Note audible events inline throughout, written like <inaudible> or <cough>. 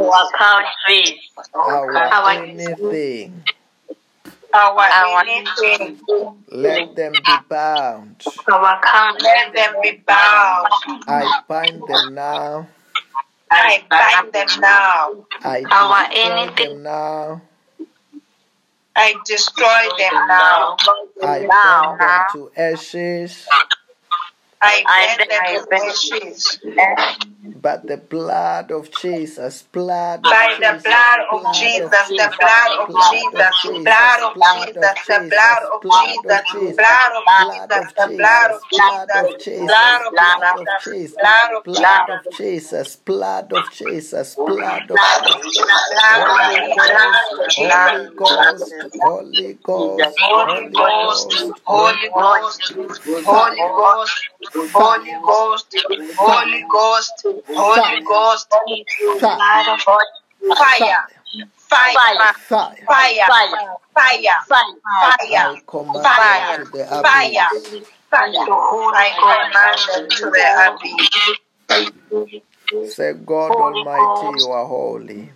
our countries, our our anything. our our anything. Let them be bound. our countries, Let them be bound. I bind them now. I bind them now. I Our destroy anything. them now. I destroy them now. I burn them to ashes. I I burn them I to burn- ashes. But the blood of Jesus, blood of Jesus, blood of Jesus. By the blood of Jesus, blood of Jesus, the blood of Jesus, blood of Jesus, the blood of Jesus, blood of Jesus, the blood of Jesus, blood of Jesus, blood of Jesus, the blood of Jesus, blood of Jesus, blood of Jesus. blood of Holy Ghost, Holy Ghost, Holy Ghost, Holy Ghost, Holy Ghost, Holy Ghost, Holy Ghost, Holy Ghost, Fire, fire, fire, fire. fire, fire, fire, fire, fire, I command fire, them fire, fire. I command them to the abyss. Say, God Almighty, you are holy.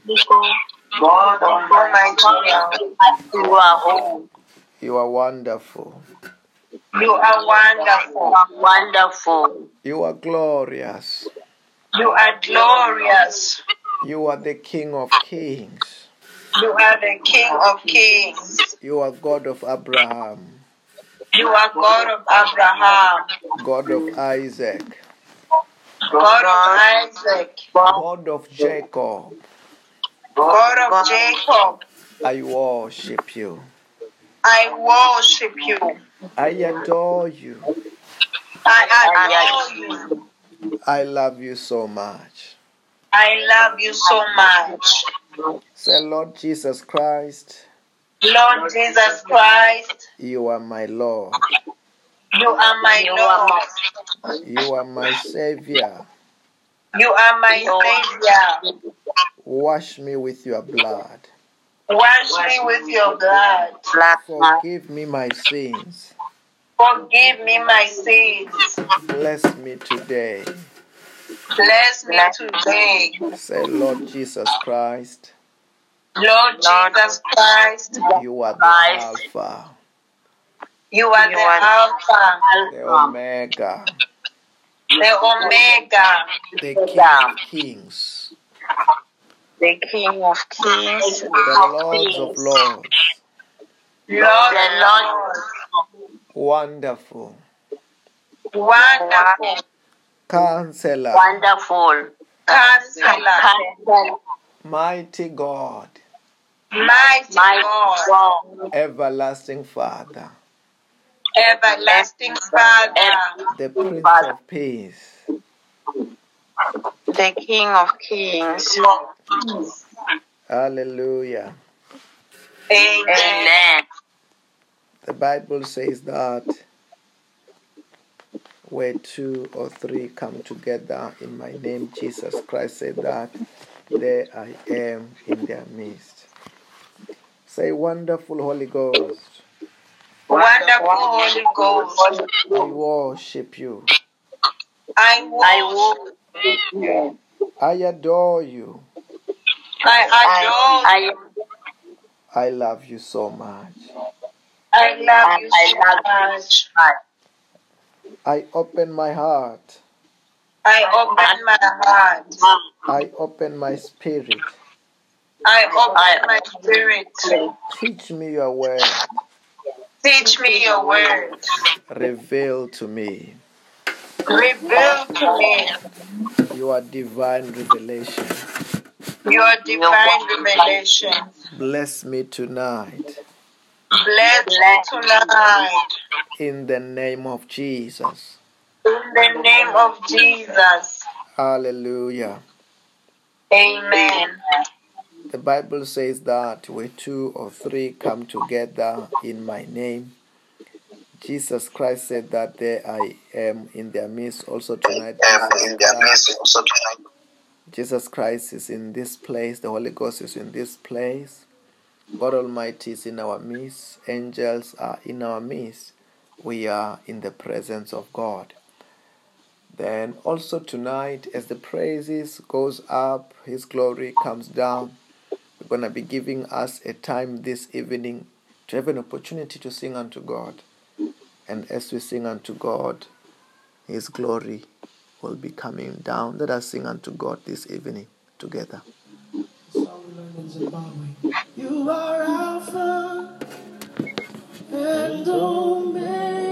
God Almighty, you are home, You are wonderful. You are wonderful. wonderful, You are glorious. You are glorious. You are the King of kings. You are the King of kings. You are God of Abraham, You are God of Abraham, God of Isaac, God of Isaac, God of Jacob. God of Jacob. I worship you. I worship you. I adore you. I adore you. I love you so much. I love you so much. Say, Lord Jesus Christ, Lord Jesus Christ, you are my Lord. you are my You are Lord. You are my Savior. You are my Savior. Wash me with your blood. Wash me with your blood. Forgive me my sins. Forgive me my sins. Bless me today. Bless me today. Say, Lord Jesus Christ, Lord Jesus Christ, you are the. Alpha, you are the Alpha, the Omega, the Omega, the King of Kings, the King of Kings, the Lords of Lords. Lord the Lord, Wonderful. wonderful, Counselor. wonderful, Counselor, Counselor, Mighty God. mighty my God, God, Everlasting Father. everlasting Father, The Prince of Peace. the King of Kings. Hallelujah. Amen. Amen. The Bible says that where two or three come together in my name, Jesus Christ said that there I am in their midst. Say, wonderful Holy Ghost, Wonderful Holy Ghost, I worship you. I I worship you. I adore you. I adore you. I I love you so much. I love you I so love much. I open my heart. I open my heart. I open my spirit. I open my spirit. Teach me your word. Teach me your word. Reveal to me Reveal to me your divine revelation. your divine revelation. Bless me tonight. Bless me tonight. In the name of Jesus. In the name of Jesus. Hallelujah. Amen. The Bible says that where two or three come together in my name, Jesus Christ said that there I am in their midst also tonight. Jesus Christ, Jesus Christ is in this place, the Holy Ghost is in this place. God Almighty is in our midst, angels are in our midst. We are in the presence of God. Then also tonight, as the praises goes up, His glory comes down. We're gonna be giving us a time this evening to have an opportunity to sing unto God. And as we sing unto God, His glory will be coming down. Let us sing unto God this evening together. You are Alpha and Omega.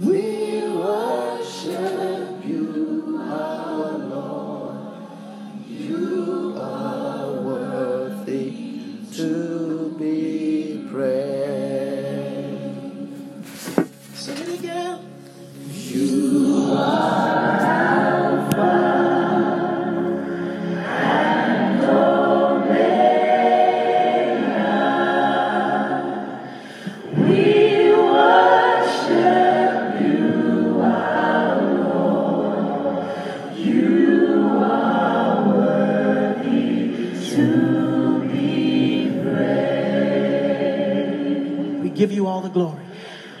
We worship you, our Lord. You are Worthy to be praised. Sing it again. We give you all the glory.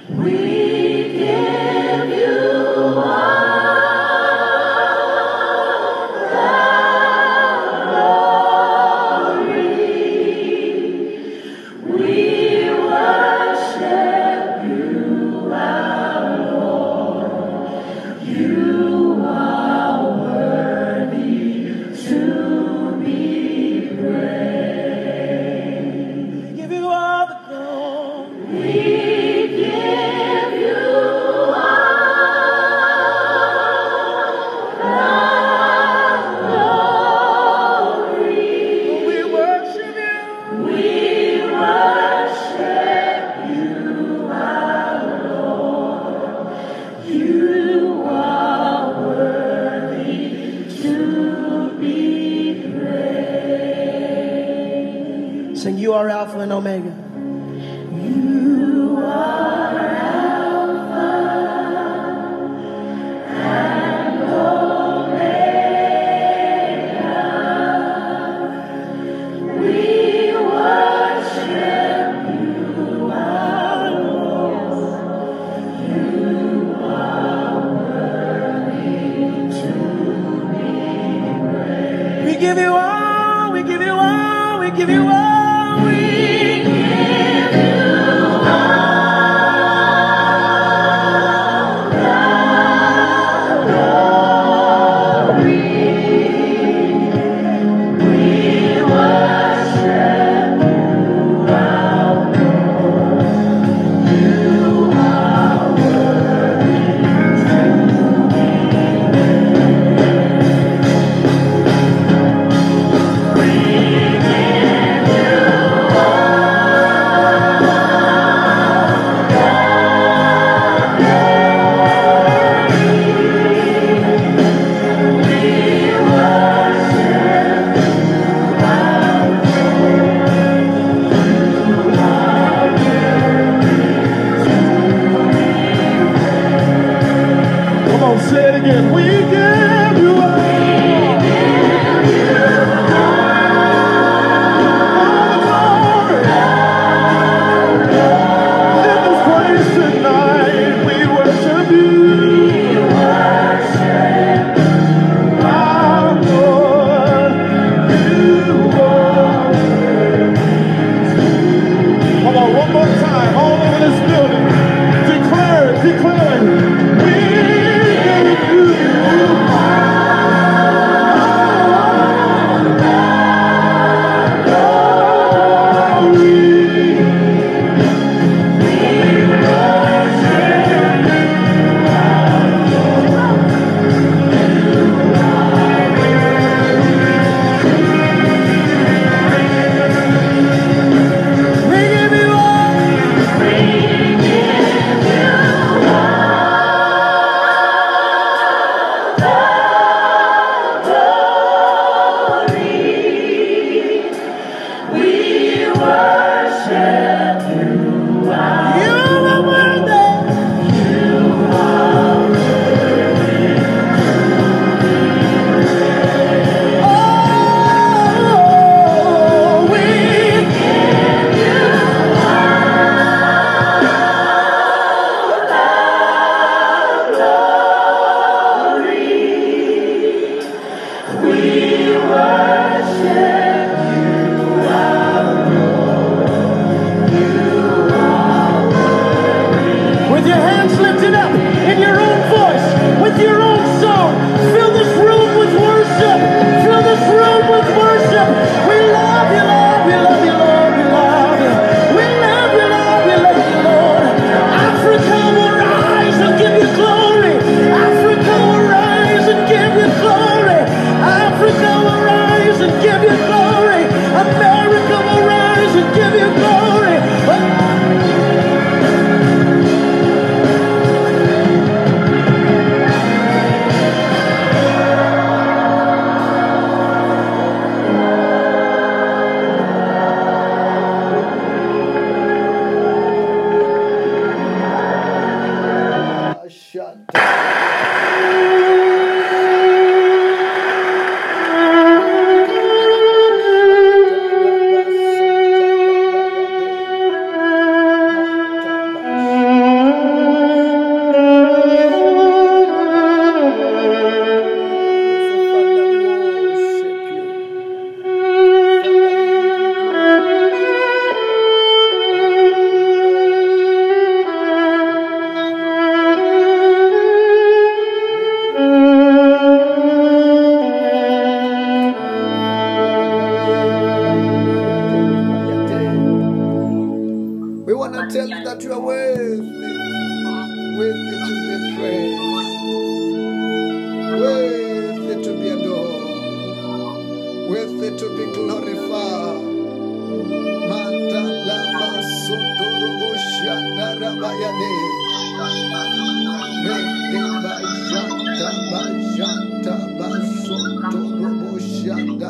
We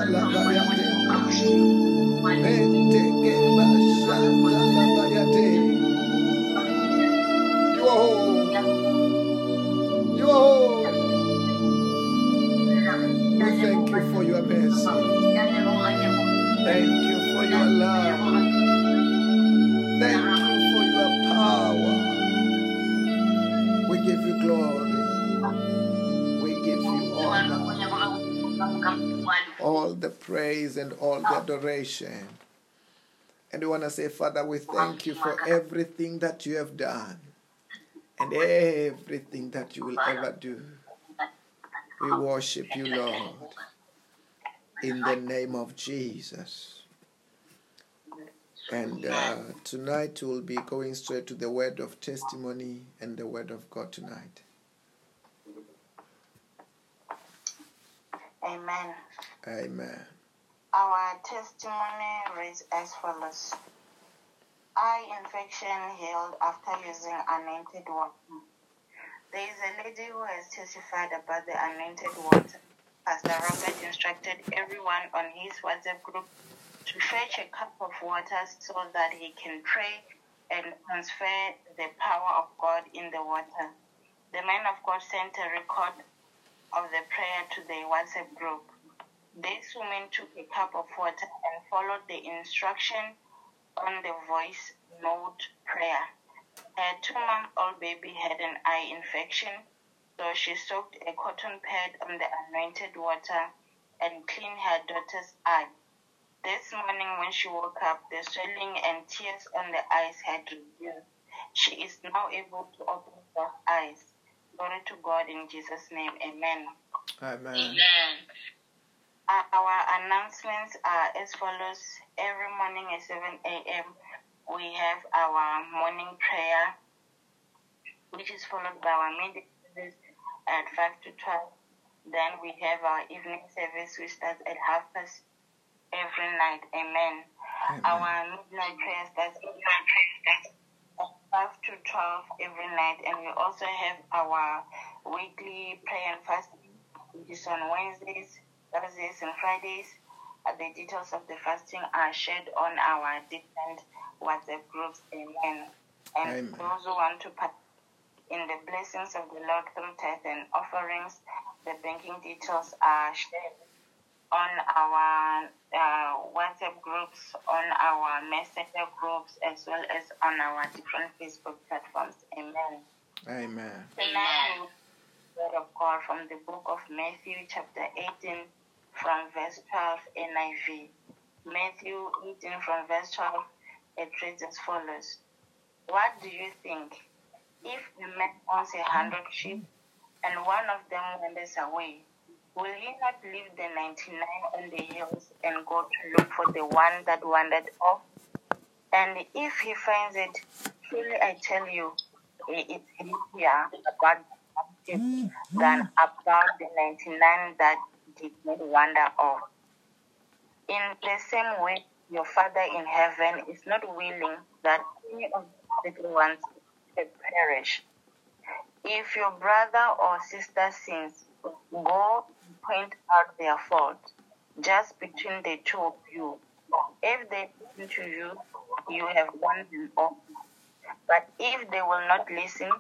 shanda labayade. And all the adoration. And we want to say, Father, we thank you for everything that you have done and everything that you will ever do. We worship you, Lord, in the name of Jesus. And uh, tonight we'll be going straight to the word of testimony and the word of God tonight. Amen. Amen. Our testimony reads as follows. Eye infection healed after using anointed water. There is a lady who has testified about the anointed water. Pastor Robert instructed everyone on his WhatsApp group to fetch a cup of water so that he can pray and transfer the power of God in the water. The man of God sent a record of the prayer to the WhatsApp group. This woman took a cup of water and followed the instruction on the voice note prayer. Her two month old baby had an eye infection, so she soaked a cotton pad on the anointed water and cleaned her daughter's eye. This morning, when she woke up, the swelling and tears on the eyes had reduced. She is now able to open her eyes. Glory to God in Jesus' name. Amen. Amen. Our announcements are as follows. Every morning at 7 a.m., we have our morning prayer, which is followed by our midday service at 5 to 12. Then we have our evening service, which starts at half past every night. Amen. Amen. Our midnight prayer starts at 5 to 12 every night. And we also have our weekly prayer and fasting, which is on Wednesdays, Thursdays, and Fridays. The details of the fasting are shared on our different WhatsApp groups. Amen. And Amen. those who want to partake in the blessings of the Lord through tithe and offerings, the banking details are shared on our uh, WhatsApp groups, on our Messenger groups, as well as on our different Facebook platforms. Amen. Amen. Read word of God from the book of Matthew, chapter 18, from verse 12 NIV. Matthew 18, from verse 12, it reads as follows What do you think? If a man owns a hundred sheep and one of them wanders away, will he not leave the 99 on the hills and go to look for the one that wandered off? And if he finds it, truly I tell you, it is easier about sheep mm, than mm. about the 99 that did not wander off. In the same way, your Father in heaven is not willing that any of the little ones should perish. If your brother or sister sins, go and point out their fault just between the two of you. If they listen to you, you have won them all. But if they will not listen,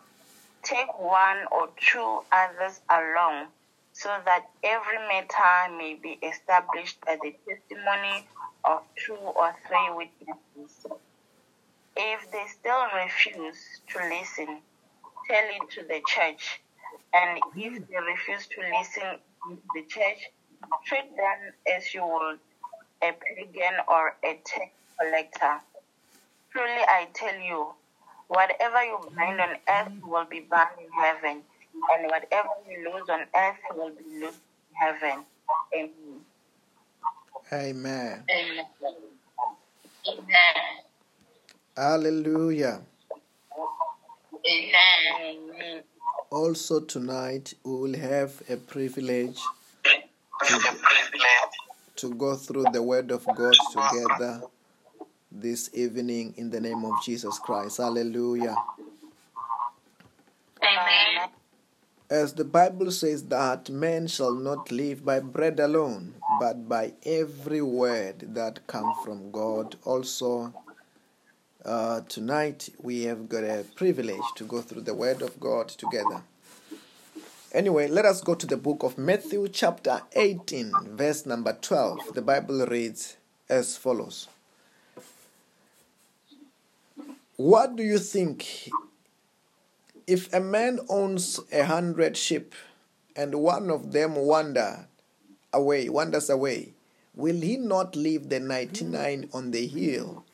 take one or two others along, so that every matter may be established by the testimony of two or three witnesses. If they still refuse to listen, tell it to the church. And if they refuse to listen to the church, treat them as you would a pagan or a tax collector. Truly I tell you, whatever you bind on earth will be bound in heaven, and whatever you lose on earth will be loosed in heaven. Amen. Amen. Amen. Hallelujah. Amen. Also, tonight we will have a privilege to, to go through the Word of God together this evening in the name of Jesus Christ. Hallelujah. Amen. As the Bible says that man shall not live by bread alone, but by every word that comes from God. Also, uh, tonight we have got a privilege to go through the Word of God together. Anyway, let us go to the book of Matthew, chapter 18, verse number 12. The Bible reads as follows What do you think if a man owns a hundred sheep and one of them wander away, wanders away, will he not leave the 99 on the hill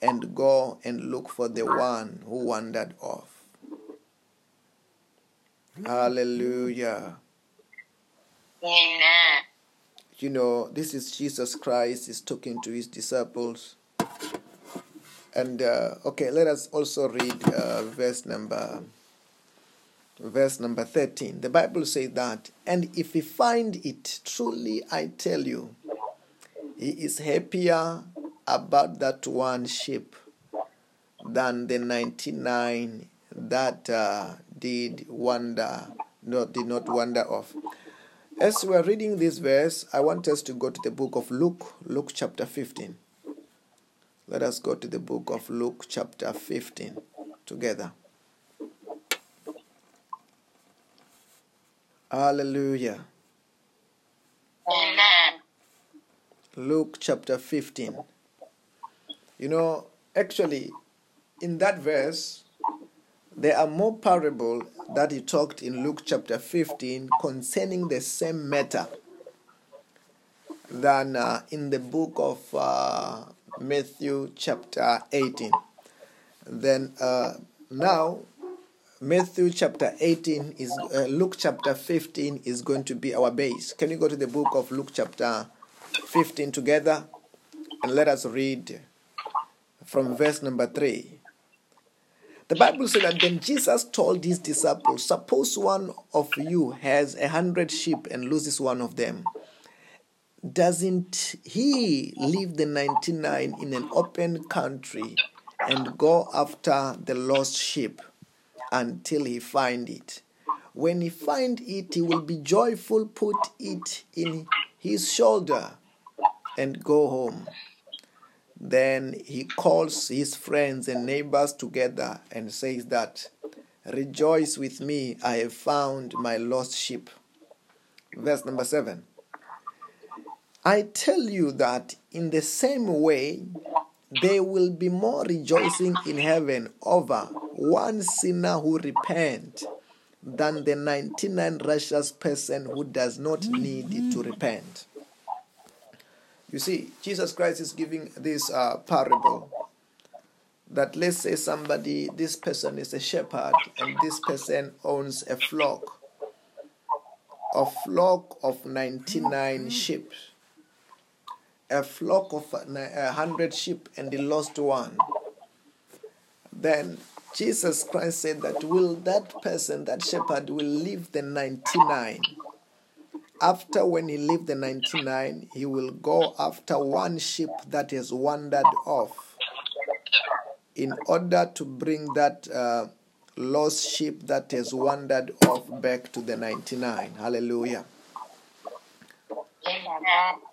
and go and look for the one who wandered off? Hallelujah. Amen. You know, this is Jesus Christ is talking to his disciples. And uh, okay, let us also read uh, verse number verse number 13. The Bible says that, and if he find it, truly I tell you, he is happier about that one sheep than the 99 that uh, did wander, not, did not wander off. As we are reading this verse, I want us to go to the book of Luke, Luke chapter 15. Let us go to the book of Luke chapter 15 together. Hallelujah. Amen. Luke chapter 15. You know, actually, in that verse, there are more parable that he talked in Luke chapter 15 concerning the same matter than uh, in the book of uh, Matthew chapter 18. Then uh, now, Matthew chapter 18 is uh, Luke chapter 15 is going to be our base. Can you go to the book of Luke chapter 15 together and let us read from verse number 3. The Bible said that then Jesus told his disciples, Suppose one of you has a hundred sheep and loses one of them. Doesn't he leave the 99 in an open country and go after the lost sheep until he find it? When he find it, he will be joyful, put it in his shoulder, and go home. Then he calls his friends and neighbors together and says that, Rejoice with me, I have found my lost sheep. Verse number 7. I tell you that in the same way, there will be more rejoicing in heaven over one sinner who repents than the 99 righteous person who does not need to repent. You see, Jesus Christ is giving this uh, parable that let's say somebody, this person is a shepherd and this person owns a flock, a flock of 99 sheep, a flock of a 100 sheep and he lost one. Then Jesus Christ said that will that person, that shepherd, will leave the 99 after when he leave the 99 he will go after one sheep that has wandered off in order to bring that uh, lost sheep that has wandered off back to the 99 hallelujah Amen.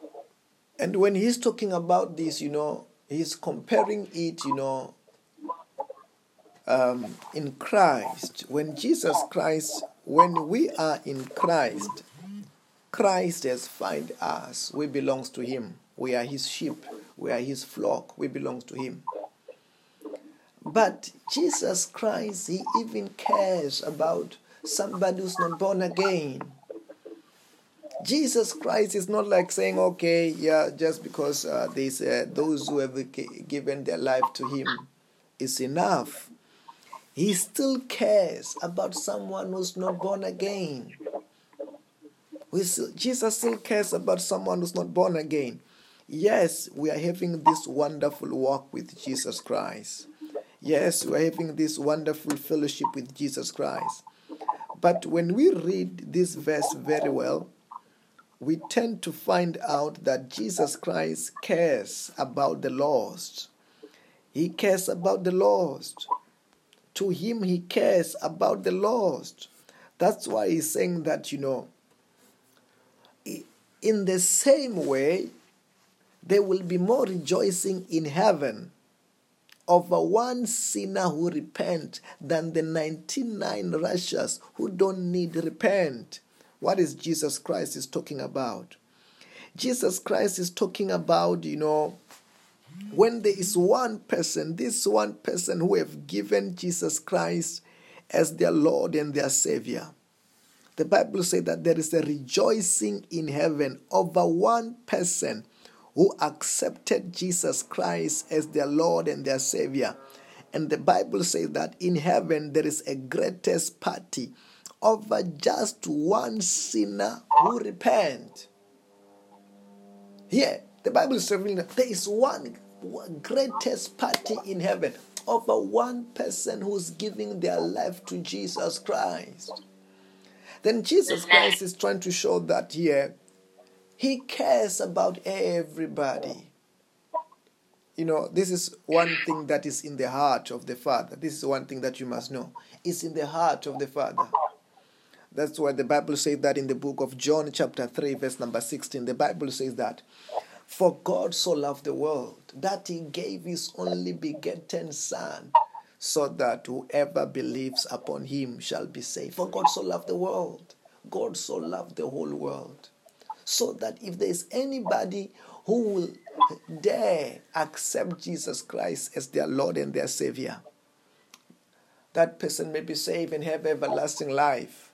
And when he's talking about this you know he's comparing it you know um, in christ when jesus christ when we are in christ Christ has found us. We belong to Him. We are His sheep. We are His flock. We belong to Him. But Jesus Christ, He even cares about somebody who's not born again. Jesus Christ is not like saying, okay, yeah, just because uh, there's, uh, those who have given their life to Him is enough. He still cares about someone who's not born again. Still, Jesus still cares about someone who's not born again. Yes, we are having this wonderful walk with Jesus Christ. Yes, we are having this wonderful fellowship with Jesus Christ. But when we read this verse very well, we tend to find out that Jesus Christ cares about the lost. He cares about the lost. To him, he cares about the lost. That's why he's saying that, you know, in the same way, there will be more rejoicing in heaven over one sinner who repent than the 99 righteous who don't need repent. What is Jesus Christ is talking about? Jesus Christ is talking about, you know, when there is one person, this one person who have given Jesus Christ as their Lord and their Savior. The Bible says that there is a rejoicing in heaven over one person who accepted Jesus Christ as their Lord and their Savior. And the Bible says that in heaven there is a greatest party over just one sinner who repent. Here, the Bible is revealing that there is one, one greatest party in heaven over one person who's giving their life to Jesus Christ. Then Jesus Christ is trying to show that here he cares about everybody. You know, this is one thing that is in the heart of the Father. This is one thing that you must know. It's in the heart of the Father. That's why the Bible says that in the book of John, chapter 3, verse number 16. The Bible says that, For God so loved the world that he gave his only begotten Son, so that whoever believes upon him shall be saved. For God so loved the world. God so loved the whole world so that if there is anybody who will dare accept Jesus Christ as their Lord and their Savior, that person may be saved and have everlasting life.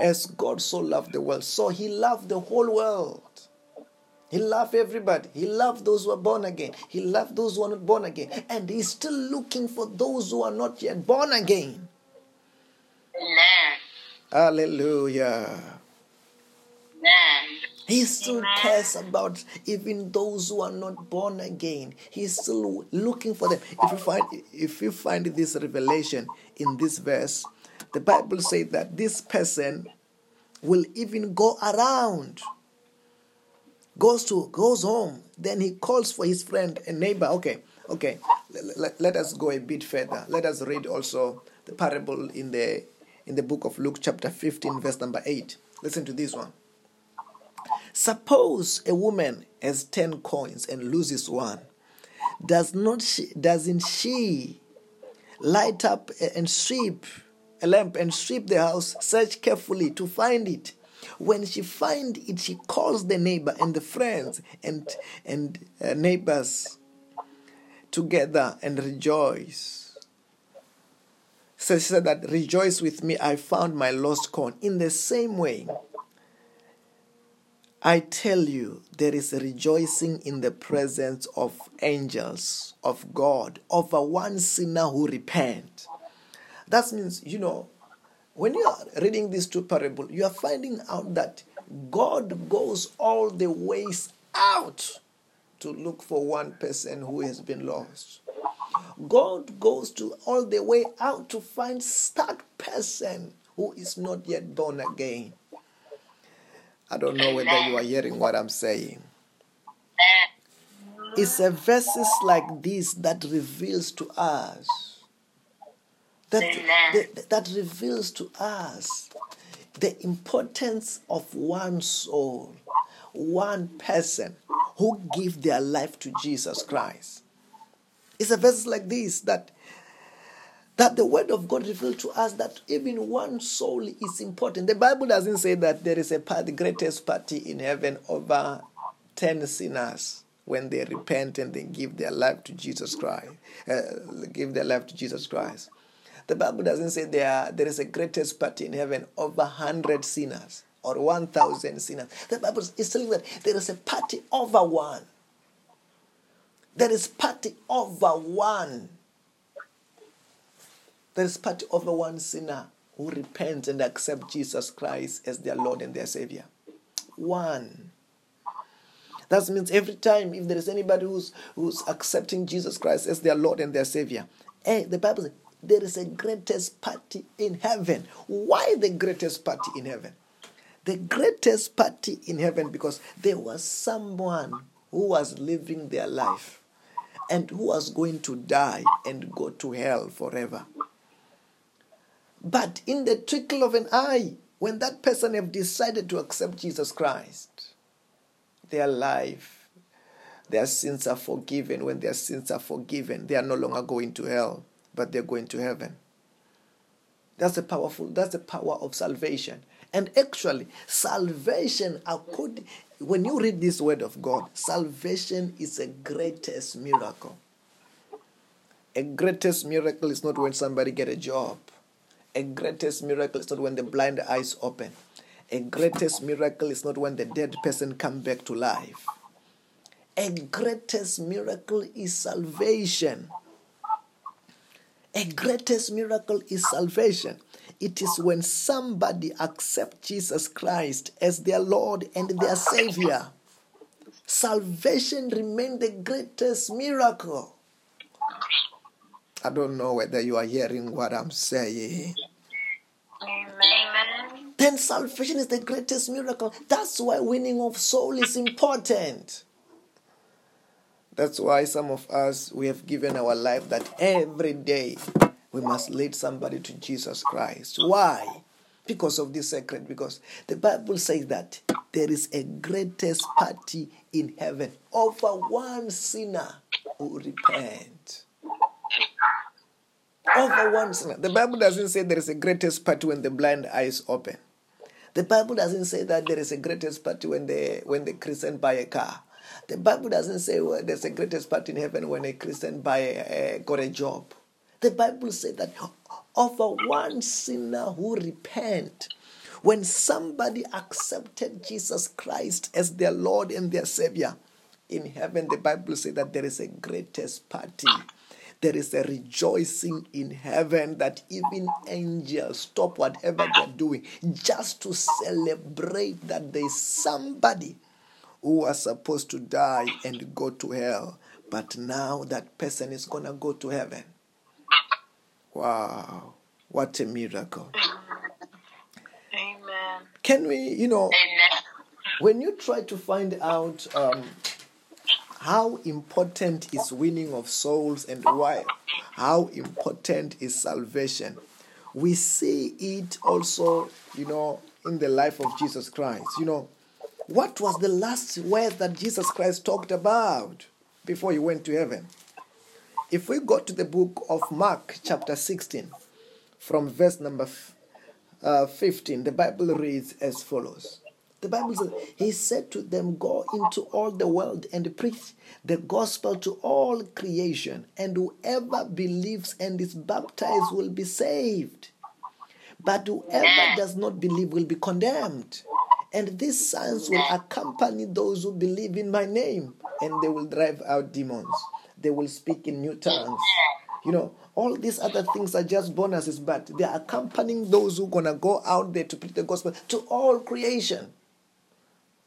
As God so loved the world, so He loved the whole world. He loved everybody. He loved those who are born again. He loved those who are not born again. And He's still looking for those who are not yet born again. Amen. Hallelujah. Amen. He still Amen. cares about even those who are not born again. He's still looking for them. If you find if you find this revelation in this verse, the Bible says that this person will even go around, goes to goes home, then he calls for his friend and neighbor. Okay, okay. Let, let, let us go a bit further. Let us read also the parable in the in the book of Luke, chapter 15, verse number 8. Listen to this one. Suppose a woman has 10 coins and loses one. Does not she, doesn't she light up and sweep a lamp and sweep the house, search carefully to find it? When she find it, she calls the neighbor and the friends and and uh, neighbors together and rejoice. So she said that rejoice with me, I found my lost coin. In the same way, I tell you, there is rejoicing in the presence of angels of God over one sinner who repent. That means, you know, when you are reading these two parables, you are finding out that God goes all the ways out to look for one person who has been lost. God goes to all the way out to find that person who is not yet born again. I don't know whether you are hearing what I'm saying. It's a verses like this that reveals to us that, that, that reveals to us the importance of one soul, one person who give their life to Jesus Christ. It's a verse like this that that the word of God revealed to us that even one soul is important. The Bible doesn't say that there is a the greatest party in heaven over 10 sinners when they repent and they give their life to Jesus Christ, uh, give their life to Jesus Christ. The Bible doesn't say there, there is a greatest party in heaven over 100 sinners or 1,000 sinners. The Bible is telling that there is a party over one. There is party over one. There is party over one sinner who repents and accepts Jesus Christ as their Lord and their Savior. One. That means every time if there is anybody who's who's accepting Jesus Christ as their Lord and their Savior, hey, the Bible says there is a greatest party in heaven. Why the greatest party in heaven? the greatest party in heaven because there was someone who was living their life and who was going to die and go to hell forever. But in the twinkle of an eye, when that person have decided to accept Jesus Christ, their life, their sins are forgiven. When their sins are forgiven, they are no longer going to hell, but they're going to heaven. That's the powerful, that's the power of salvation. And actually, salvation, according, when you read this word of God, salvation is a greatest miracle. A greatest miracle is not when somebody get a job. A greatest miracle is not when the blind eyes open. A greatest miracle is not when the dead person come back to life. A greatest miracle is salvation. A greatest miracle is salvation. It is when somebody accepts Jesus Christ as their Lord and their Savior. Salvation remains the greatest miracle. I don't know whether you are hearing what I'm saying. Amen. Then salvation is the greatest miracle. That's why winning of soul is important. That's why some of us we have given our life that every day we must lead somebody to Jesus Christ. Why? Because of this secret. Because the Bible says that there is a greatest party in heaven over one sinner who repent. Over one sinner. The Bible doesn't say there is a greatest party when the blind eyes open. The Bible doesn't say that there is a greatest party when the when the Christian buy a car. The Bible doesn't say well, there's a greatest party in heaven when a Christian a, eh, got a job. The Bible says that over one sinner who repent, when somebody accepted Jesus Christ as their Lord and their Savior, in heaven the Bible says that there is a greatest party. There is a rejoicing in heaven that even angels stop whatever they're doing just to celebrate that there is somebody who was supposed to die and go to hell, but now that person is going to go to heaven. Wow, what a miracle. Amen. Can we, you know, Amen. when you try to find out um, how important is winning of souls and why, how important is salvation, we see it also, you know, in the life of Jesus Christ. You know, what was the last word that Jesus Christ talked about before he went to heaven? If we go to the book of Mark, chapter 16, from verse number uh, 15, the Bible reads as follows. The Bible says, He said to them, Go into all the world and preach the gospel to all creation, and whoever believes and is baptized will be saved. But whoever does not believe will be condemned. And these signs will accompany those who believe in my name, and they will drive out demons they will speak in new tongues. You know, all these other things are just bonuses, but they are accompanying those who are gonna go out there to preach the gospel to all creation.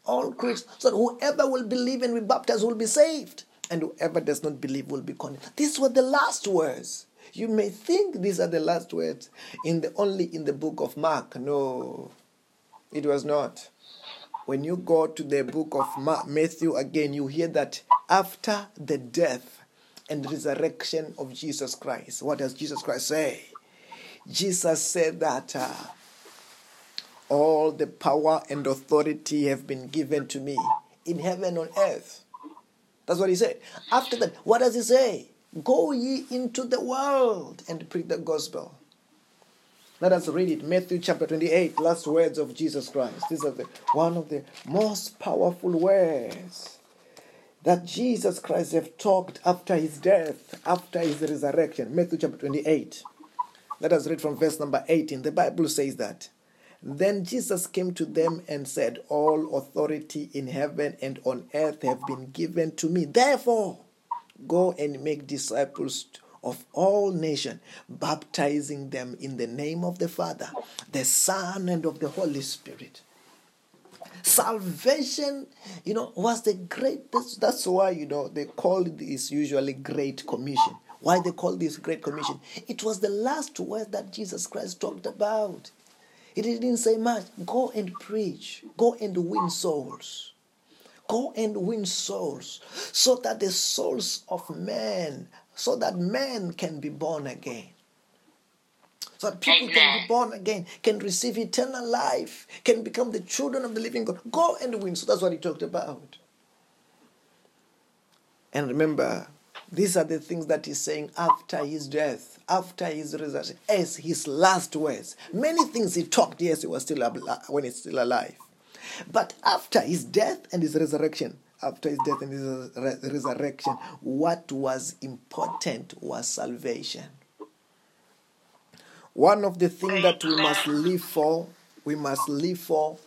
All creation. So whoever will believe and be baptized will be saved. And whoever does not believe will be condemned. These were the last words. You may think these are the last words in the only in the book of Mark. No, it was not. When you go to the book of Matthew again, you hear that after the death and resurrection of Jesus Christ. What does Jesus Christ say? Jesus said that uh, all the power and authority have been given to me in heaven and earth. That's what he said. After that, what does he say? Go ye into the world and preach the gospel. Let us read it. Matthew chapter 28, last words of Jesus Christ. These are the, one of the most powerful words that Jesus Christ have talked after his death, after his resurrection. Matthew chapter 28. Let us read from verse number 18. The Bible says that. Then Jesus came to them and said, All authority in heaven and on earth have been given to me. Therefore, go and make disciples of all nations, baptizing them in the name of the Father, the Son, and of the Holy Spirit Salvation, you know, was the great. That's, that's why you know they call this usually Great Commission. Why they call this Great Commission? It was the last word that Jesus Christ talked about. He didn't say much. Go and preach. Go and win souls. Go and win souls so that the souls of men, so that men can be born again. So that people can be born again, can receive eternal life, can become the children of the living God. Go and win. So that's what he talked about. And remember, these are the things that he's saying after his death, after his resurrection, as his last words. Many things he talked, yes, he was still when he's still alive. But after his death and his resurrection, after his death and his resurrection, what was important was salvation. One of the things that we must live for, we must live for,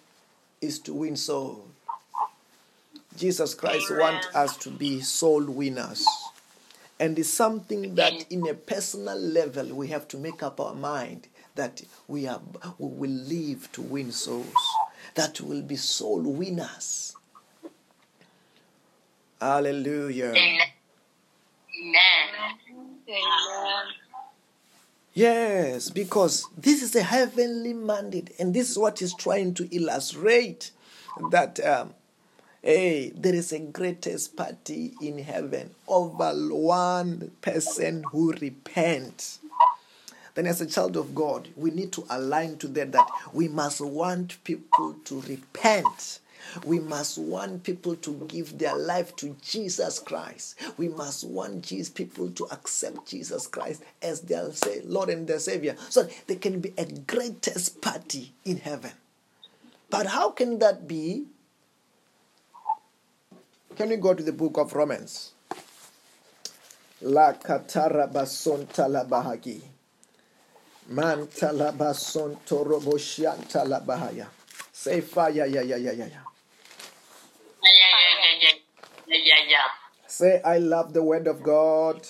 is to win souls. Jesus Christ wants us to be soul winners. And it's something that, in a personal level, we have to make up our mind that we, are, we will live to win souls, that we will be soul winners. Hallelujah. Amen. Amen. Yes, because this is a heavenly mandate, and this is what he's trying to illustrate that um, Hey, there is a greatest party in heaven over one person who repents. Then, as a child of God, we need to align to that that we must want people to repent. We must want people to give their life to Jesus Christ. We must want Jesus, people to accept Jesus Christ as their Lord and their Savior, so there can be a greatest party in heaven. But how can that be can we go to the book of Romans? La katara bason talabahagi. Man talabahaya. Say fire, yeah, yeah, yeah, yeah, yeah. Say, I love the word of God.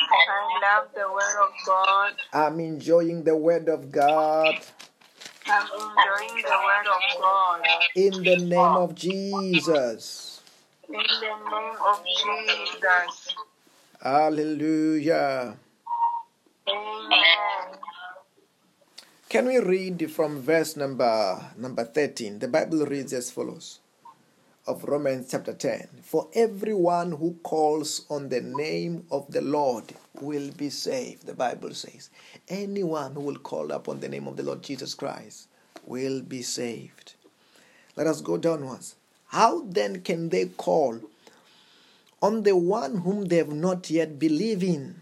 I love the word of God. I'm enjoying the word of God. I'm enjoying the word of God. In the name of Jesus. In the name of Jesus. Hallelujah. Amen. Can we read from verse number number 13? The Bible reads as follows of Romans chapter 10. For everyone who calls on the name of the Lord will be saved, the Bible says. Anyone who will call upon the name of the Lord Jesus Christ will be saved. Let us go downwards. How then can they call on the one whom they have not yet believed in?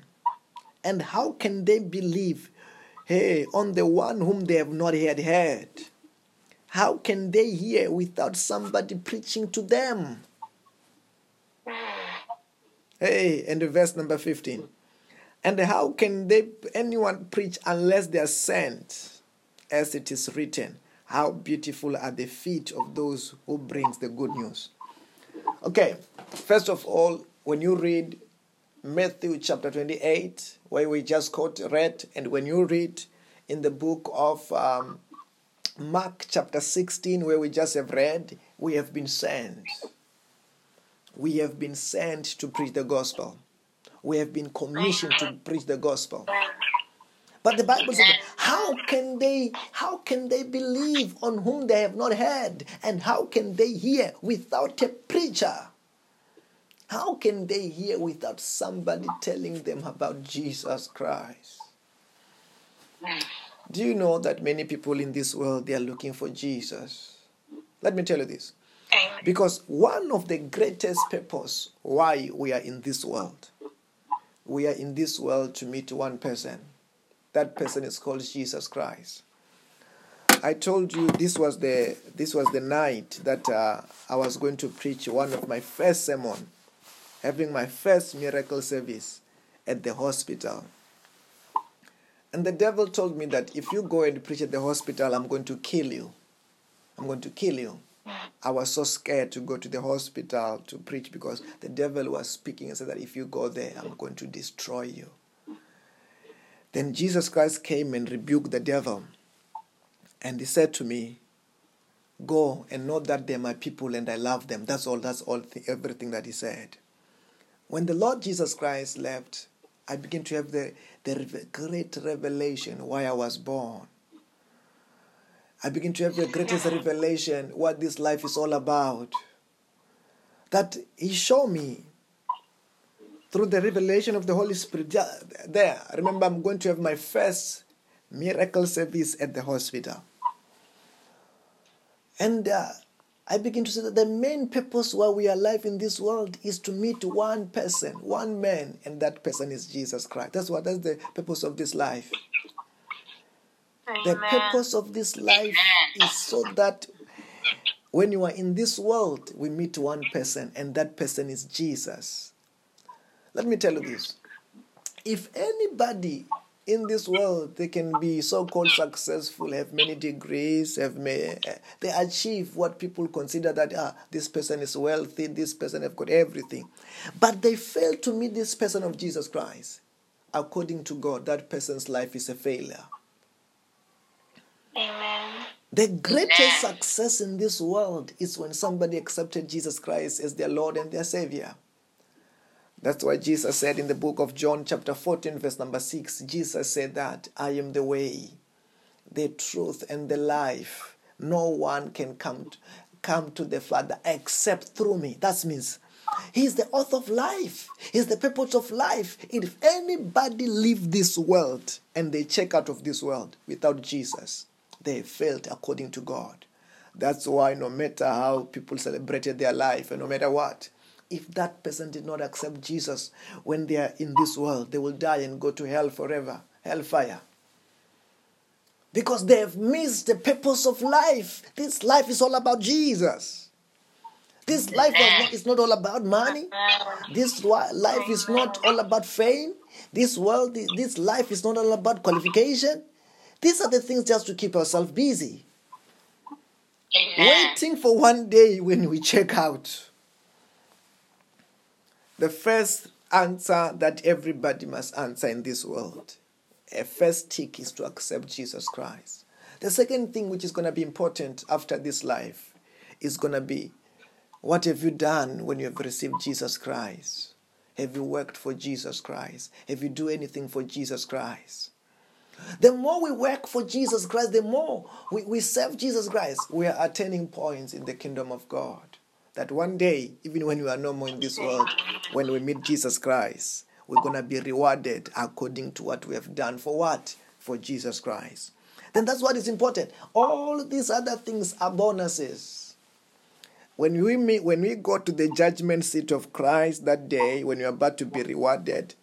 And how can they believe, hey, on the one whom they have not yet heard? How can they hear without somebody preaching to them? Hey, and the verse number 15. And how can they anyone preach unless they are sent? As it is written, how beautiful are the feet of those who brings the good news. Okay, first of all, when you read Matthew chapter 28, where we just quote read, and when you read in the book of um, Mark chapter 16, where we just have read, we have been sent. We have been sent to preach the gospel. We have been commissioned to preach the gospel. But the Bible says, how can they how can they believe on whom they have not heard? And how can they hear without a preacher? How can they hear without somebody telling them about Jesus Christ? Do you know that many people in this world they are looking for Jesus? Let me tell you this. Because one of the greatest purpose why we are in this world, we are in this world to meet one person. That person is called Jesus Christ. I told you this was the this was the night that uh, I was going to preach one of my first sermon, having my first miracle service at the hospital. And the devil told me that if you go and preach at the hospital, I'm going to kill you. I'm going to kill you. I was so scared to go to the hospital to preach because the devil was speaking and said that if you go there, I'm going to destroy you. Then Jesus Christ came and rebuked the devil. And he said to me, Go and know that they're my people and I love them. That's all, that's all, everything that he said. When the Lord Jesus Christ left, I began to have the, the great revelation why I was born. I begin to have the greatest revelation what this life is all about. That He showed me through the revelation of the Holy Spirit. There, remember I'm going to have my first miracle service at the hospital. And uh, I begin to say that the main purpose why we are alive in this world is to meet one person, one man, and that person is Jesus Christ. That's what that's the purpose of this life. Amen. The purpose of this life is so that when you are in this world, we meet one person, and that person is Jesus. Let me tell you this. If anybody in this world they can be so-called successful have many degrees have may, they achieve what people consider that ah this person is wealthy this person have got everything. But they fail to meet this person of jesus christ. According to god that person's life is a failure. Amen. the greatest success in this world is when somebody accepted jesus christ as their lord and their savior that's why Jesus said in the book of John, chapter 14, verse number 6, Jesus said that I am the way, the truth, and the life. No one can come to, come to the Father except through me. That means He's the author of life. He's the purpose of life. If anybody leave this world and they check out of this world without Jesus, they failed according to God. That's why no matter how people celebrated their life and no matter what, if that person did not accept Jesus when they are in this world, they will die and go to hell forever, hellfire. Because they have missed the purpose of life. This life is all about Jesus. This life is not all about money. This life is not all about fame. This world, this life is not all about qualification. These are the things just to keep ourselves busy. Waiting for one day when we check out. The first answer that everybody must answer in this world, a first tick is to accept Jesus Christ. The second thing which is going to be important after this life is going to be what have you done when you have received Jesus Christ? Have you worked for Jesus Christ? Have you do anything for Jesus Christ? The more we work for Jesus Christ, the more we, we serve Jesus Christ, we are attaining points in the kingdom of God that one day, even when we are no more in this world, when we meet Jesus Christ, we're going to be rewarded according to what we have done for what? For Jesus Christ. Then that's what is important. All these other things are bonuses. When we meet, when we go to the judgment seat of Christ that day, when you're about to be rewarded,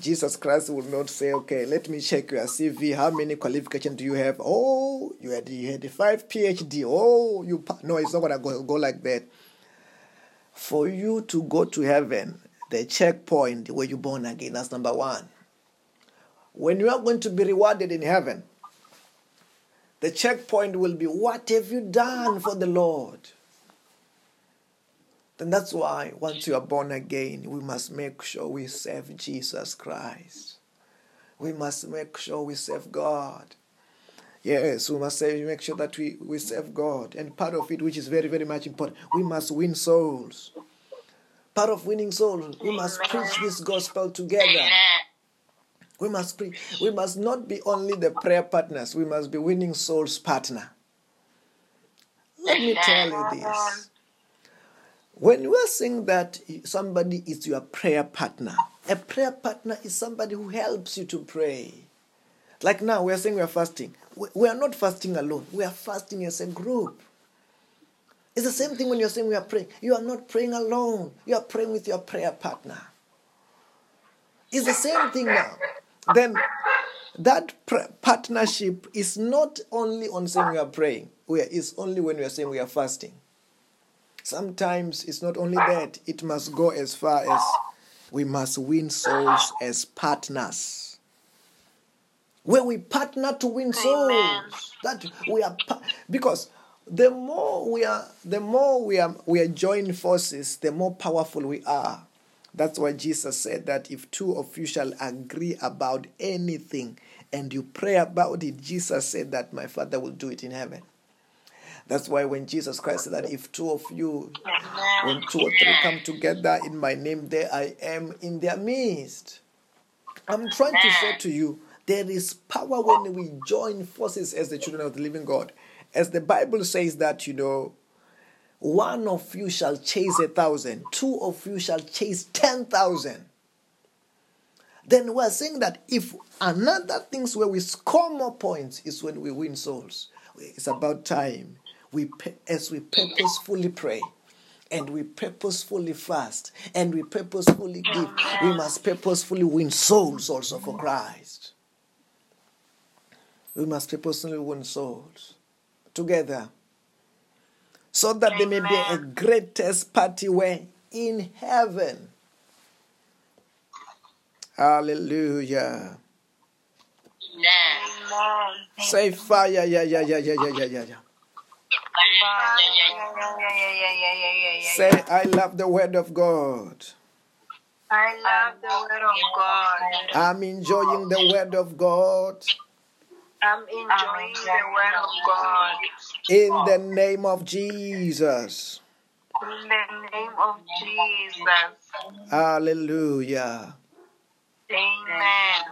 Jesus Christ will not say, "Okay, let me check your CV. How many qualifications do you have? Oh, you had you had five PhD. Oh, you no, it's not gonna go, go like that. For you to go to heaven, the checkpoint where you're born again. That's number one. When you are going to be rewarded in heaven, the checkpoint will be, "What have you done for the Lord?" Then that's why once you are born again, we must make sure we serve Jesus Christ. We must make sure we serve God. Yes, we must make sure that we, we serve God. And part of it, which is very, very much important, we must win souls. Part of winning souls, we must preach this gospel together. We must preach. We must not be only the prayer partners, we must be winning souls partner. Let me tell you this. When you are saying that somebody is your prayer partner, a prayer partner is somebody who helps you to pray. Like now, we are saying we are fasting. We are not fasting alone, we are fasting as a group. It's the same thing when you're saying we are praying. You are not praying alone, you are praying with your prayer partner. It's the same thing now. Then that partnership is not only on saying we are praying, it's only when we are saying we are fasting. Sometimes it's not only that, it must go as far as we must win souls as partners. Where we partner to win souls. Amen. That we are because the more we are the more we are we are joining forces, the more powerful we are. That's why Jesus said that if two of you shall agree about anything and you pray about it, Jesus said that my Father will do it in heaven. That's why when Jesus Christ said that if two of you, when two or three come together in my name, there I am in their midst. I'm trying to say to you There is power when we join forces as the children of the living God. As the Bible says that, you know, one of you shall chase a thousand, two of you shall chase ten thousand. Then we're saying that if another things where we score more points is when we win souls. It's about time we, as we purposefully pray and we purposefully fast and we purposefully give, we must purposefully win souls also for Christ. We must purposefully win souls together so that there may be a greatest party where in heaven. Hallelujah. Amen. Say fire, yeah, yeah, yeah, yeah, yeah, yeah, yeah. Say, I love the word of God. I love the word of God. I'm enjoying the word of God. I'm enjoying the word of God. In the name of Jesus. In the name of Jesus. Hallelujah. Amen.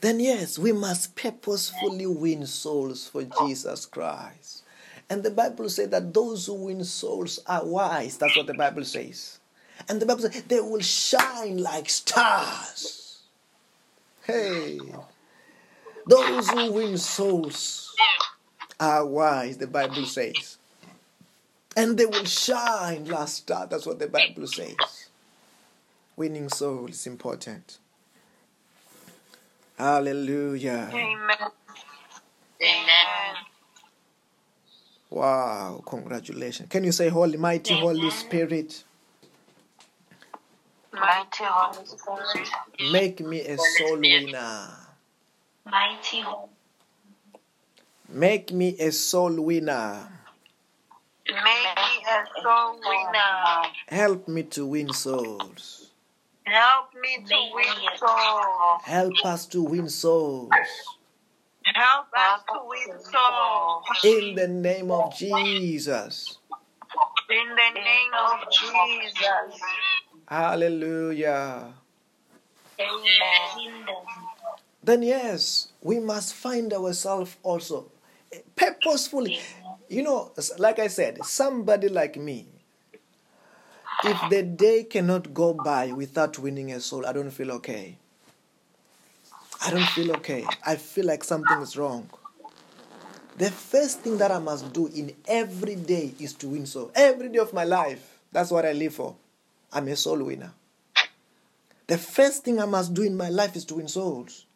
Then, yes, we must purposefully win souls for Jesus Christ. And the Bible says that those who win souls are wise. That's what the Bible says. And the Bible says they will shine like stars. Hey. Those who win souls are wise, the Bible says. And they will shine like stars. That's what the Bible says. Winning souls is important. Hallelujah. Amen. Amen. Wow, congratulations. Can you say, Holy, mighty Holy Spirit, Mighty Holy Spirit. make me a soul winner? Mighty Holy Make me a soul winner. Make me a soul winner. Help me to win souls. Help me to win souls. Help us to win souls. Help us to win souls. In the name of Jesus. In the name of Jesus. Hallelujah. Amen. Then, yes, we must find ourselves also purposefully. You know, like I said, somebody like me, if the day cannot go by without winning a soul, I don't feel okay. I don't feel okay. I feel like something is wrong. The first thing that I must do in every day is to win soul. Every day of my life. That's what I live for. I'm a soul winner. The first thing I must do in my life is to win souls.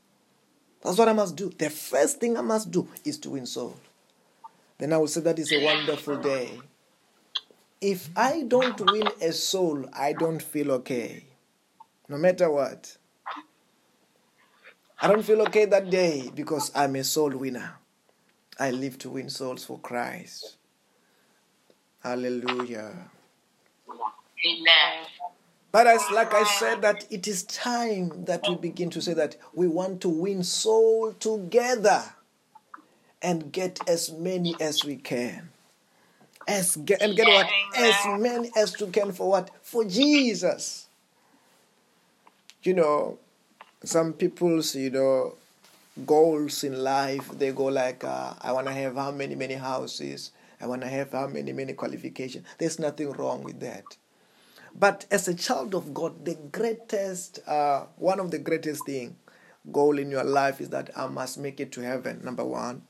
That's what I must do. The first thing I must do is to win souls. Then I will say that is a wonderful day. If I don't win a soul, I don't feel okay. No matter what. I don't feel okay that day because I'm a soul winner. I live to win souls for Christ. Hallelujah. Amen. But as like I said, that it is time that we begin to say that we want to win soul together and get as many as we can. As get, and get what? As many as we can for what? For Jesus. You know, some people's, you know, goals in life, they go like, uh, I want to have how many, many houses. I want to have how many, many qualifications. There's nothing wrong with that. But as a child of God, the greatest, uh, one of the greatest thing, goal in your life is that I must make it to heaven. Number one.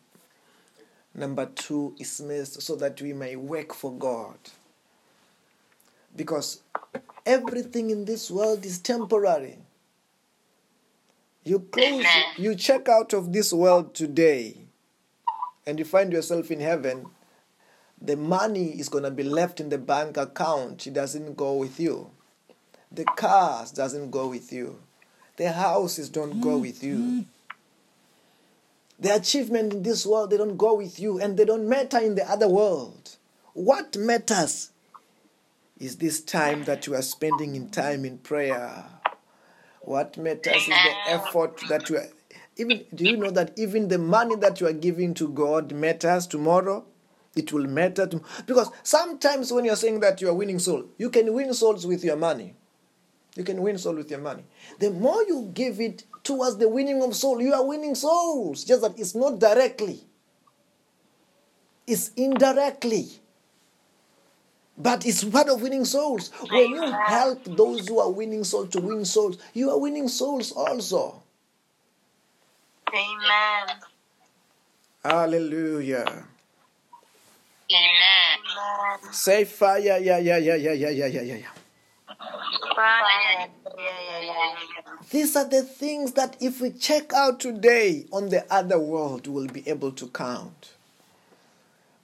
Number two is missed so that we may work for God. Because everything in this world is temporary. You close, you check out of this world today, and you find yourself in heaven. The money is going to be left in the bank account. It doesn't go with you. The cars doesn't go with you. The houses don't go with you. The achievement in this world, they don't go with you and they don't matter in the other world. What matters is this time that you are spending in time in prayer. What matters is the effort that you are even do you know that even the money that you are giving to God matters tomorrow? It will matter to because sometimes when you're saying that you are winning soul, you can win souls with your money. You can win soul with your money. The more you give it towards the winning of soul. You are winning souls, just that it's not directly, it's indirectly. But it's part of winning souls. When you help those who are winning souls to win souls, you are winning souls also. Amen. Hallelujah. Amen. Say fire, yeah, yeah, yeah, yeah, yeah, yeah, yeah, yeah, yeah. Fire. Yeah, yeah, yeah, yeah. These are the things that if we check out today on the other world, we'll be able to count.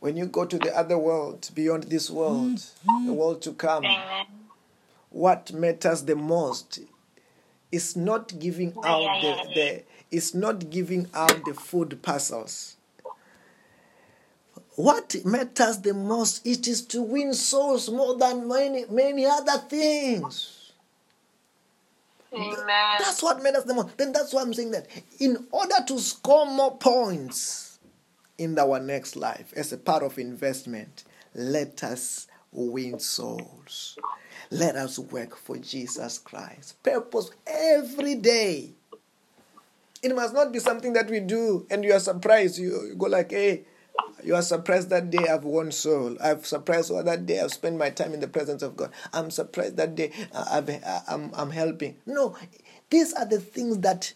When you go to the other world, beyond this world, the mm-hmm. world to come, what matters the most is not giving out the, the is not giving out the food parcels. What matters the most it is to win souls more than many many other things. Amen. That's what matters the most. Then that's why I'm saying that in order to score more points in our next life as a part of investment, let us win souls. Let us work for Jesus Christ. Purpose every day. It must not be something that we do and you are surprised. You, you go like, hey, you are surprised that day I've won soul. I've surprised oh, that day I've spent my time in the presence of God. I'm surprised that day uh, I've, uh, I'm, I'm helping. No, these are the things that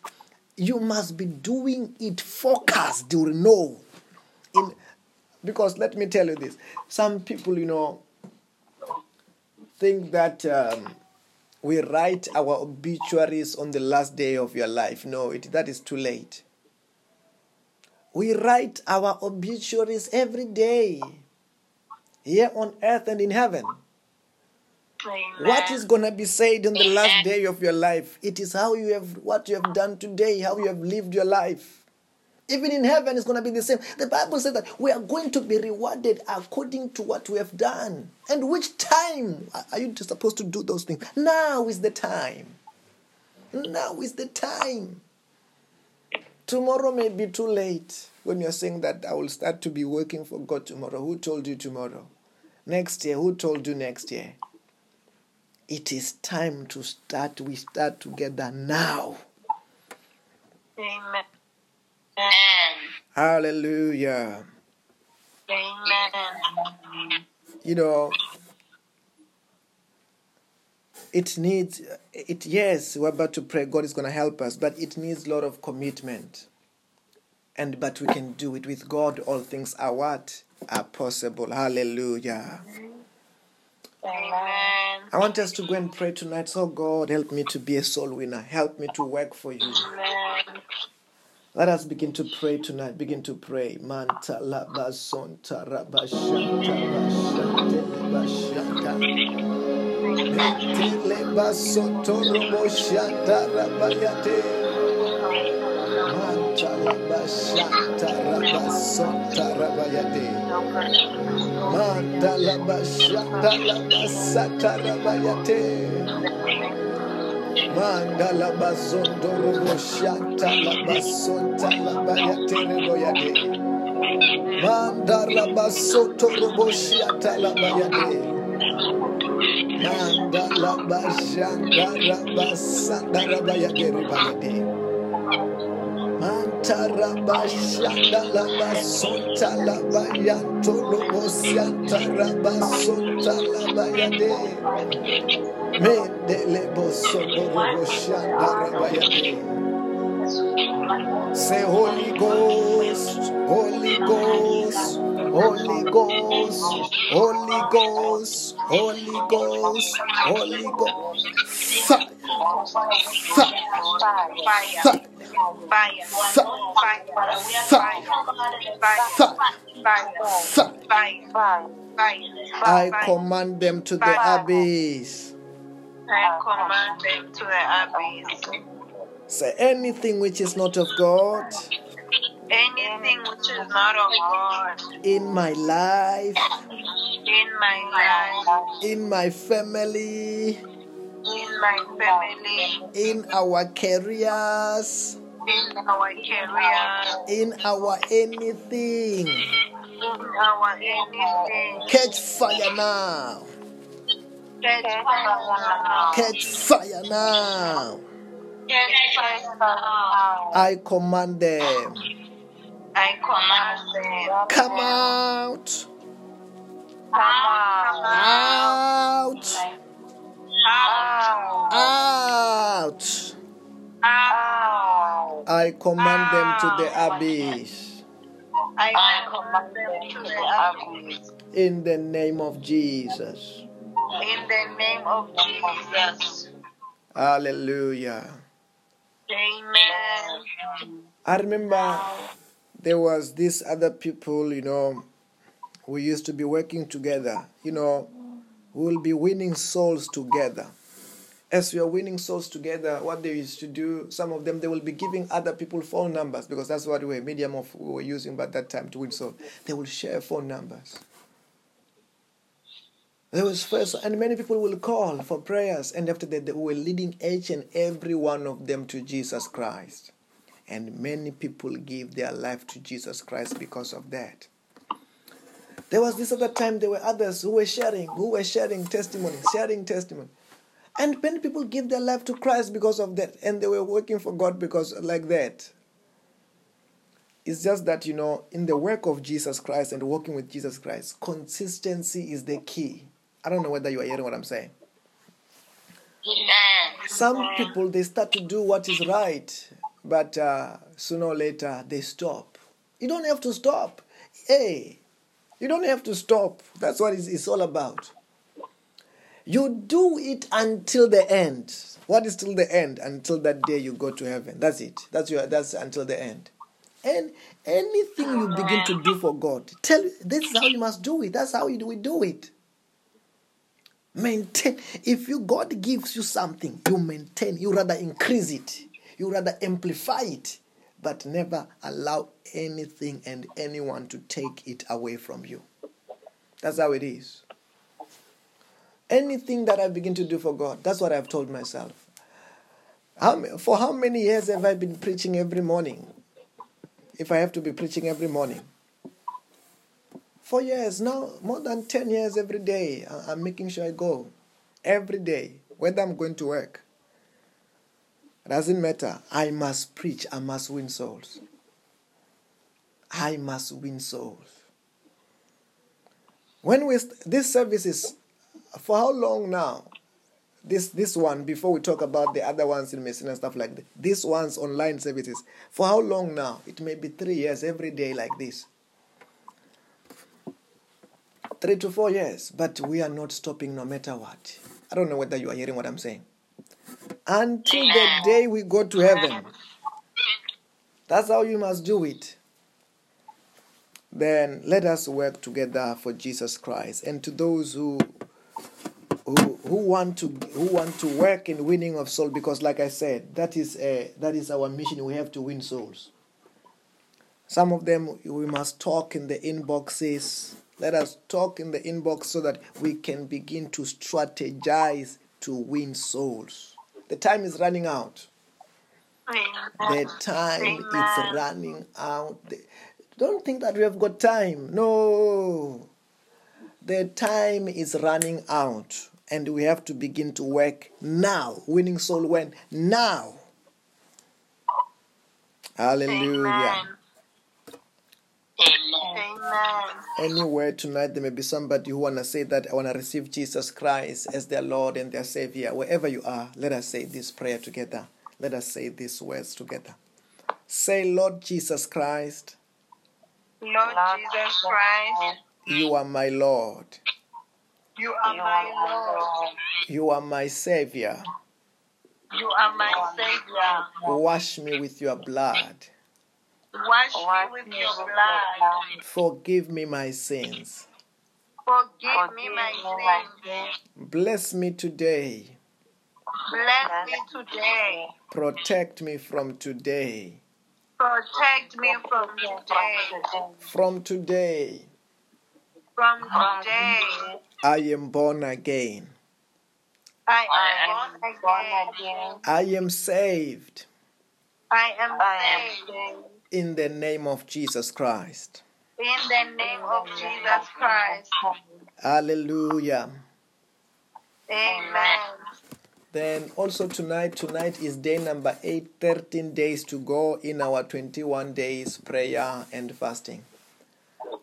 you must be doing it focused. You know, in because let me tell you this: some people, you know, think that um, we write our obituaries on the last day of your life. No, it, that is too late. We write our obituaries every day, here on earth and in heaven. Amen. What is going to be said on the last day of your life? It is how you have, what you have done today, how you have lived your life. Even in heaven, it's going to be the same. The Bible says that we are going to be rewarded according to what we have done. And which time are you supposed to do those things? Now is the time. Now is the time. Tomorrow may be too late when you're saying that I will start to be working for God tomorrow. Who told you tomorrow? Next year, who told you next year? It is time to start. We start together now. Amen. Hallelujah. Amen. You know, it needs it yes we're about to pray. God is going to help us but it needs a lot of commitment. And but we can do it. With god all things are what? Are possible. Hallelujah. Amen. i want us to go and pray tonight. So god help me to be a soul winner. Help me to work for you. Amen. Let us begin to pray tonight begin to pray manta la basonta rabashanta bashante bashanta Metele basoto rabayate. Manta labashata rabasota rabayate. Manta labashata labasata rabayate. Mandala basondo robo shanta la basonta la bayatere boyade. Mandala basoto robo shanta la bayade. Mandala basanda la basanda la bayade bayade say Holy Ghost Holy Ghost Holy Ghost, Holy Ghost, Holy Ghost, Holy Ghost fire, Fire. fire, Fire. fire, Fire. fire. Fire. Fire. I command them to the abyss. I command them to the abyss. Say anything which is not of God Anything which is not of God in my life, in my life, in my family, in my family, in our careers, in our career, in our anything. in our anything. Catch fire now. Catch fire now. Catch fire now. Catch fire now. I command them. I command them. Come out. Come out. Out. Out. Out. Out. I command them to the abyss. I command them to the abyss. In the name of Jesus. In the name of Jesus. Hallelujah. Amen. I remember there was these other people, you know, we used to be working together. You know, we'll be winning souls together. As we are winning souls together, what they used to do, some of them they will be giving other people phone numbers because that's what we were medium of we were using by that time to win souls. They will share phone numbers. There was first, and many people will call for prayers, and after that, they were leading each and every one of them to Jesus Christ. And many people give their life to Jesus Christ because of that. There was this other time, there were others who were sharing, who were sharing testimony, sharing testimony. And many people give their life to Christ because of that, and they were working for God because like that. It's just that, you know, in the work of Jesus Christ and working with Jesus Christ, consistency is the key. I don't know whether you are hearing what I'm saying. Some people they start to do what is right, but uh, sooner or later they stop. You don't have to stop. Hey, you don't have to stop. That's what it's, it's all about. You do it until the end. What is till the end? Until that day you go to heaven. That's it. That's your. That's until the end. And anything you begin to do for God, tell this is how you must do it. That's how you do we do it. Maintain. If you God gives you something, you maintain. You rather increase it. You rather amplify it, but never allow anything and anyone to take it away from you. That's how it is. Anything that I begin to do for God, that's what I've told myself. How, for how many years have I been preaching every morning? If I have to be preaching every morning, four years now, more than 10 years every day. I'm making sure I go every day, whether I'm going to work. Doesn't matter. I must preach. I must win souls. I must win souls. When we st- this service is for how long now? This this one before we talk about the other ones in Messina and stuff like that. This one's online services. For how long now? It may be three years every day like this. Three to four years, but we are not stopping no matter what. I don't know whether you are hearing what I'm saying. Until the day we go to heaven. That's how you must do it. Then let us work together for Jesus Christ. And to those who who, who want to who want to work in winning of souls because like I said that is uh, that is our mission. We have to win souls. Some of them we must talk in the inboxes. Let us talk in the inbox so that we can begin to strategize to win souls. The time is running out. The time is running out. Don't think that we have got time. No. The time is running out and we have to begin to work now. Winning soul when now. Hallelujah. Amen. anywhere tonight there may be somebody who want to say that i want to receive jesus christ as their lord and their savior. Wherever you are let us say this prayer together. Let us say these words together. Say lord jesus christ Lord Jesus Christ, you are my lord you are my Lord. you are my savior You are my Savior. wash me with your blood Wash me with your blood. forgive me my sins Forgive me my sins. bless me today Bless me today. protect me from today Protect me from today. from today From today, i am born again I am born again. i am saved I am saved. in the name of jesus christ In the name of Jesus Christ. hallelujah Amen. Then also tonight, tonight is day number 8, 13 days to go in our 21 days prayer and fasting.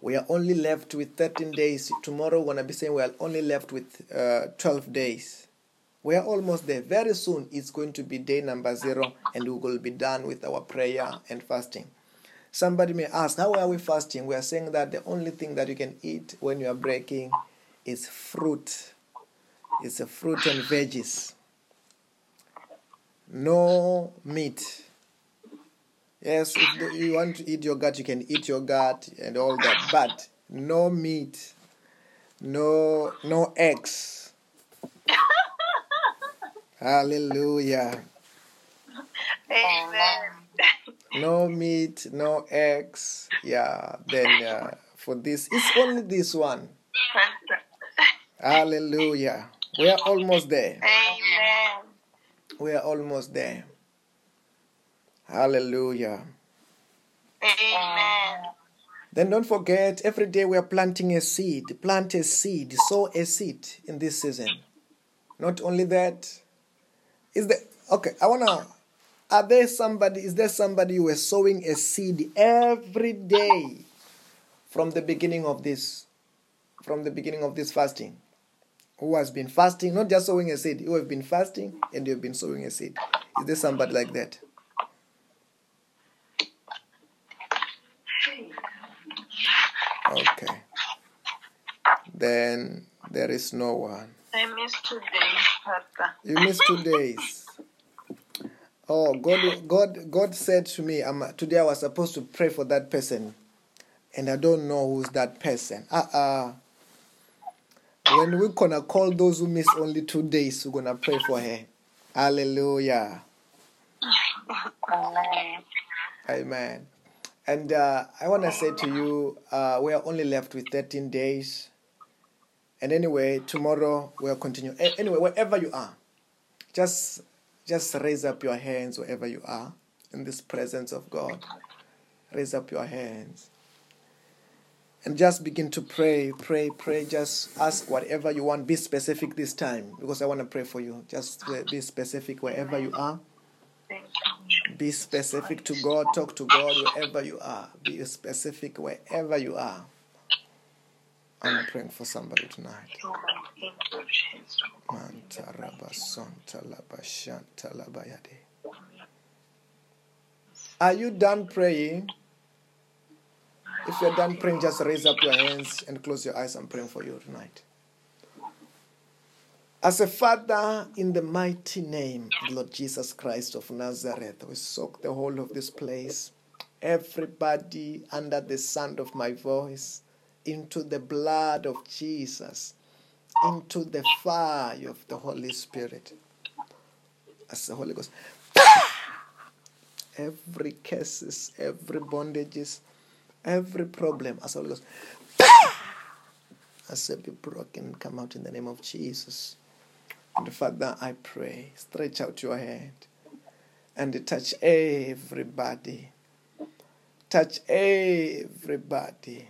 We are only left with 13 days. Tomorrow, we're going to be saying we are only left with uh, 12 days. We are almost there. Very soon, it's going to be day number zero, and we will be done with our prayer and fasting. Somebody may ask, How are we fasting? We are saying that the only thing that you can eat when you are breaking is fruit. It's a fruit and veggies. No meat. Yes, if you want to eat your gut, you can eat your gut and all that, but no meat, no no eggs. <laughs> Hallelujah. Amen. <laughs> No meat, no eggs. Yeah, then uh, for this, it's only this one. <laughs> Hallelujah. We are almost there. Amen. We are almost there. Hallelujah. Amen. Then don't forget, every day we are planting a seed. Plant a seed, sow a seed in this season. Not only that, is there okay? I wanna. Are there somebody? Is there somebody who is sowing a seed every day from the beginning of this, from the beginning of this fasting? Who has been fasting, not just sowing a seed, who have been fasting and you have been sowing a seed? Is there somebody like that? Okay. Then there is no one. I missed two days, Pastor. You missed two days. Oh, God, God, God said to me, um, today I was supposed to pray for that person, and I don't know who's that person. Uh uh When we're gonna call those who miss only two days, we're gonna pray for her. Hallelujah. Amen. Amen. And uh, I want to say to you, uh, we are only left with 13 days. And anyway, tomorrow we'll continue. Anyway, wherever you are, just just raise up your hands wherever you are in this presence of God. Raise up your hands. And just begin to pray, pray, pray. Just ask whatever you want. Be specific this time because I want to pray for you. Just be specific wherever you are. Be specific to God. Talk to God wherever you are. Be specific wherever you are. I'm praying for somebody tonight. Thank you, Jesus. Mantarabasantalabayade. Are you done praying? If you're done praying, just raise up your hands and close your eyes. I'm praying for you tonight. As a father, in the mighty name of Lord Jesus Christ of Nazareth, we soak the whole of this place, everybody under the sound of my voice, into the blood of Jesus, into the fire of the Holy Spirit. As the Holy Ghost, every curses, every bondages, every problem, as the Holy Ghost, as it be broken, come out in the name of Jesus. And Father, I pray, stretch out your hand and touch everybody. Touch everybody.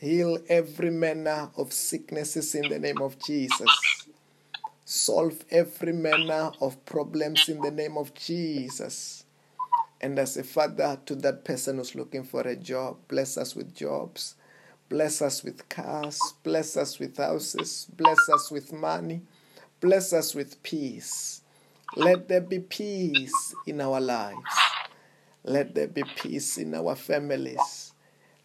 Heal every manner of sicknesses in the name of Jesus. Solve every manner of problems in the name of Jesus. And as a father to that person who's looking for a job, bless us with jobs. Bless us with cars. Bless us with houses. Bless us with money. Bless us with peace. Let there be peace in our lives. Let there be peace in our families.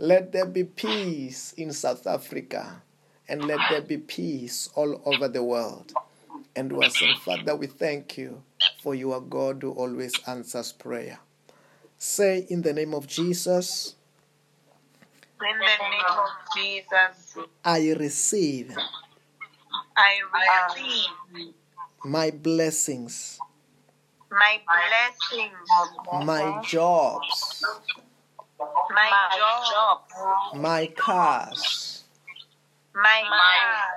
Let there be peace in South Africa. And let there be peace all over the world. And we are saying, Father, we thank you for you are God who always answers prayer. Say in the name of Jesus, In the name of Jesus, I receive I receive my blessings, my blessings, my jobs, my job, my cars, my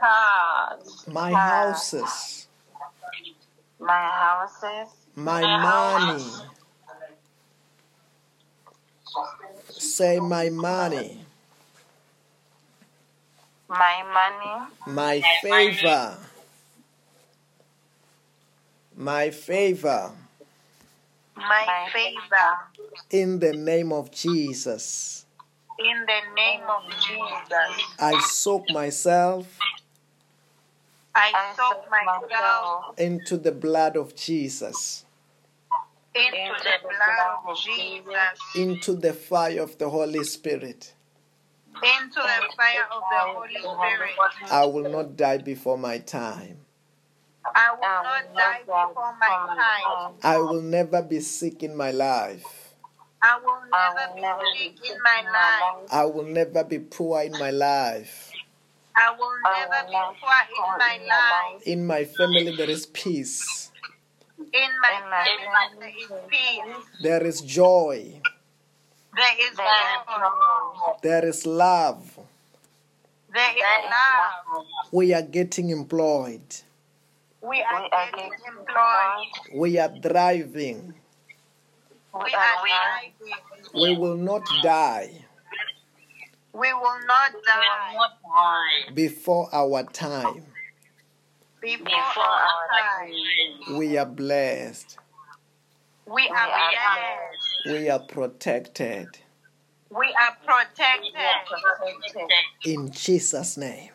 cars, my houses, My houses, my money. Say my money, my money, my favor, my favor. My favor in the name of Jesus. in the name of Jesus. I soak myself I soak myself into the blood of Jesus, into the blood of Jesus, into the fire of the Holy Spirit. into the fire of the Holy Spirit. I will not die before my time. I will not die before my time. I will never be sick in my life. I will never be sick in my life. I will never be poor in my life. I will never be poor in my life. In my family, there is peace, In my family, there is peace. there is joy, There is joy. there is love. There is love. We are getting employed, We are getting employed. we are thriving. We are thriving. We will not die We will not die before our time. before our time. We are blessed, We are blessed. we are protected. We are protected. In Jesus' name.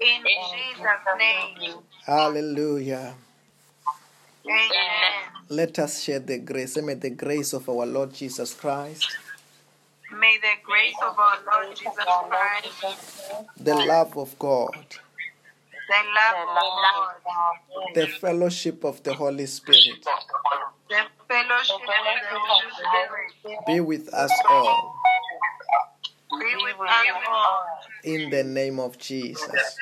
In Jesus' name. Hallelujah. Amen. Let us share the grace. May the grace of our Lord Jesus Christ, May the grace of our Lord Jesus Christ, the love of God, the love of God, the fellowship of the Holy Spirit the fellowship of the Holy Spirit be with us all be with us all. in the name of Jesus.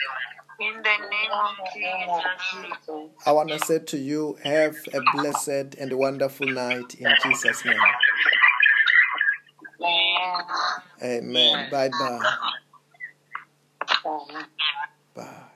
In the name of Jesus. I want to say to you, have a blessed and wonderful night in Jesus' name. Amen. Bye bye. Bye.